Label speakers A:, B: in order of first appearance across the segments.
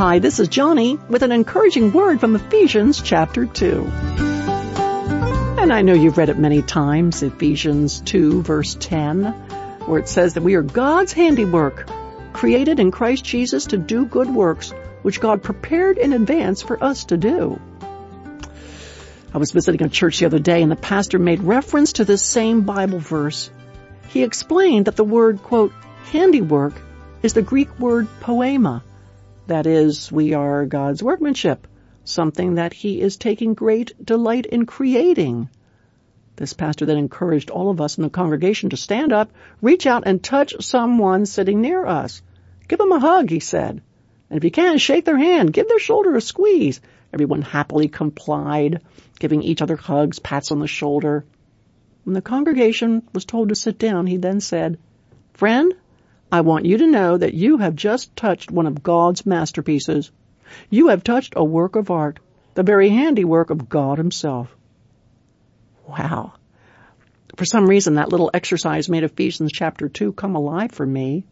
A: Hi, this is Joni with an encouraging word from Ephesians chapter 2. And I know you've read it many times, Ephesians 2 verse 10, where it says that we are God's handiwork, created in Christ Jesus to do good works, which God prepared in advance for us to do. I was visiting a church the other day and the pastor made reference to this same Bible verse. He explained that the word, quote, handiwork is the Greek word poiema, that is, we are God's workmanship, something that He is taking great delight in creating. This pastor then encouraged all of us in the congregation to stand up, reach out, and touch someone sitting near us. Give them a hug, he said. And if you can, shake their hand, give their shoulder a squeeze. Everyone happily complied, giving each other hugs, pats on the shoulder. When the congregation was told to sit down, he then said, Friend, I want you to know that you have just touched one of God's masterpieces. You have touched a work of art, the very handiwork of God himself. Wow. For some reason, that little exercise made Ephesians chapter 2 come alive for me.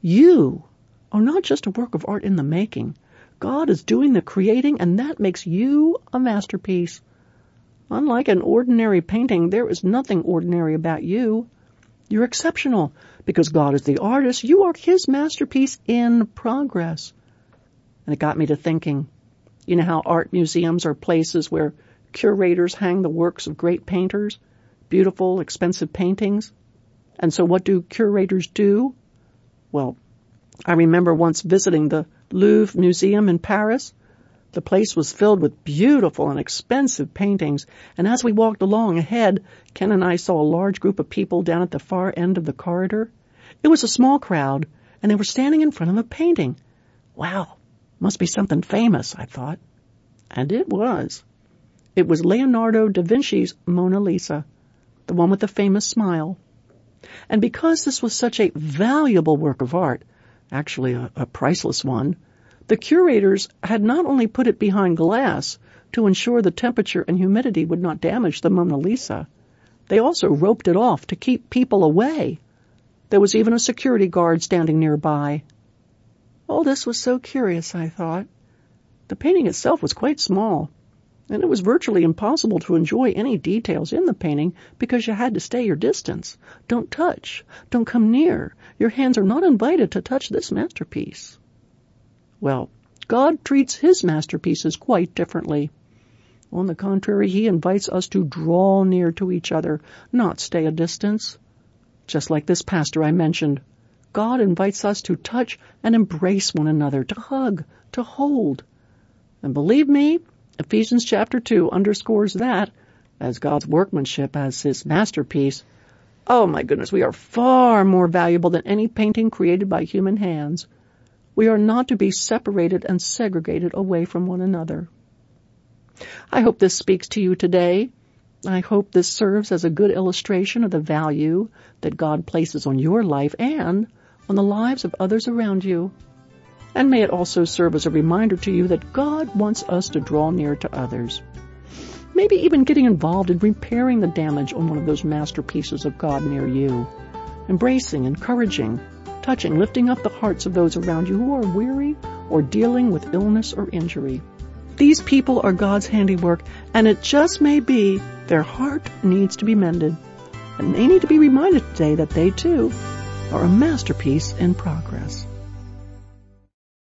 A: You are not just a work of art in the making. God is doing the creating and that makes you a masterpiece. Unlike an ordinary painting, there is nothing ordinary about you. You're exceptional because God is the artist. You are His masterpiece in progress. And it got me to thinking, you know how art museums are places where curators hang the works of great painters, beautiful, expensive paintings? And so what do curators do? Well, I remember once visiting the Louvre Museum in Paris. The place was filled with beautiful and expensive paintings, and as we walked along ahead, Ken and I saw a large group of people down at the far end of the corridor. It was a small crowd, and they were standing in front of a painting. Wow, must be something famous, I thought. And it was. It was Leonardo da Vinci's Mona Lisa, the one with the famous smile. And because this was such a valuable work of art, actually a, a priceless one, the curators had not only put it behind glass to ensure the temperature and humidity would not damage the Mona Lisa, they also roped it off to keep people away. There was even a security guard standing nearby. All this was so curious, I thought. The painting itself was quite small, and it was virtually impossible to enjoy any details in the painting because you had to stay your distance. Don't touch. Don't come near. Your hands are not invited to touch this masterpiece. Well, God treats his masterpieces quite differently. On the contrary, he invites us to draw near to each other, not stay a distance. Just like this pastor I mentioned, God invites us to touch and embrace one another, to hug, to hold. And believe me, Ephesians chapter 2 underscores that as God's workmanship, as his masterpiece. Oh my goodness, we are far more valuable than any painting created by human hands. We are not to be separated and segregated away from one another. I hope this speaks to you today. I hope this serves as a good illustration of the value that God places on your life and on the lives of others around you. And may it also serve as a reminder to you that God wants us to draw near to others. Maybe even getting involved in repairing the damage on one of those masterpieces of God near you. Embracing, encouraging, touching, lifting up the hearts of those around you who are weary or dealing with illness or injury. These people are God's handiwork, and it just may be their heart needs to be mended. And they need to be reminded today that they too are a masterpiece in progress.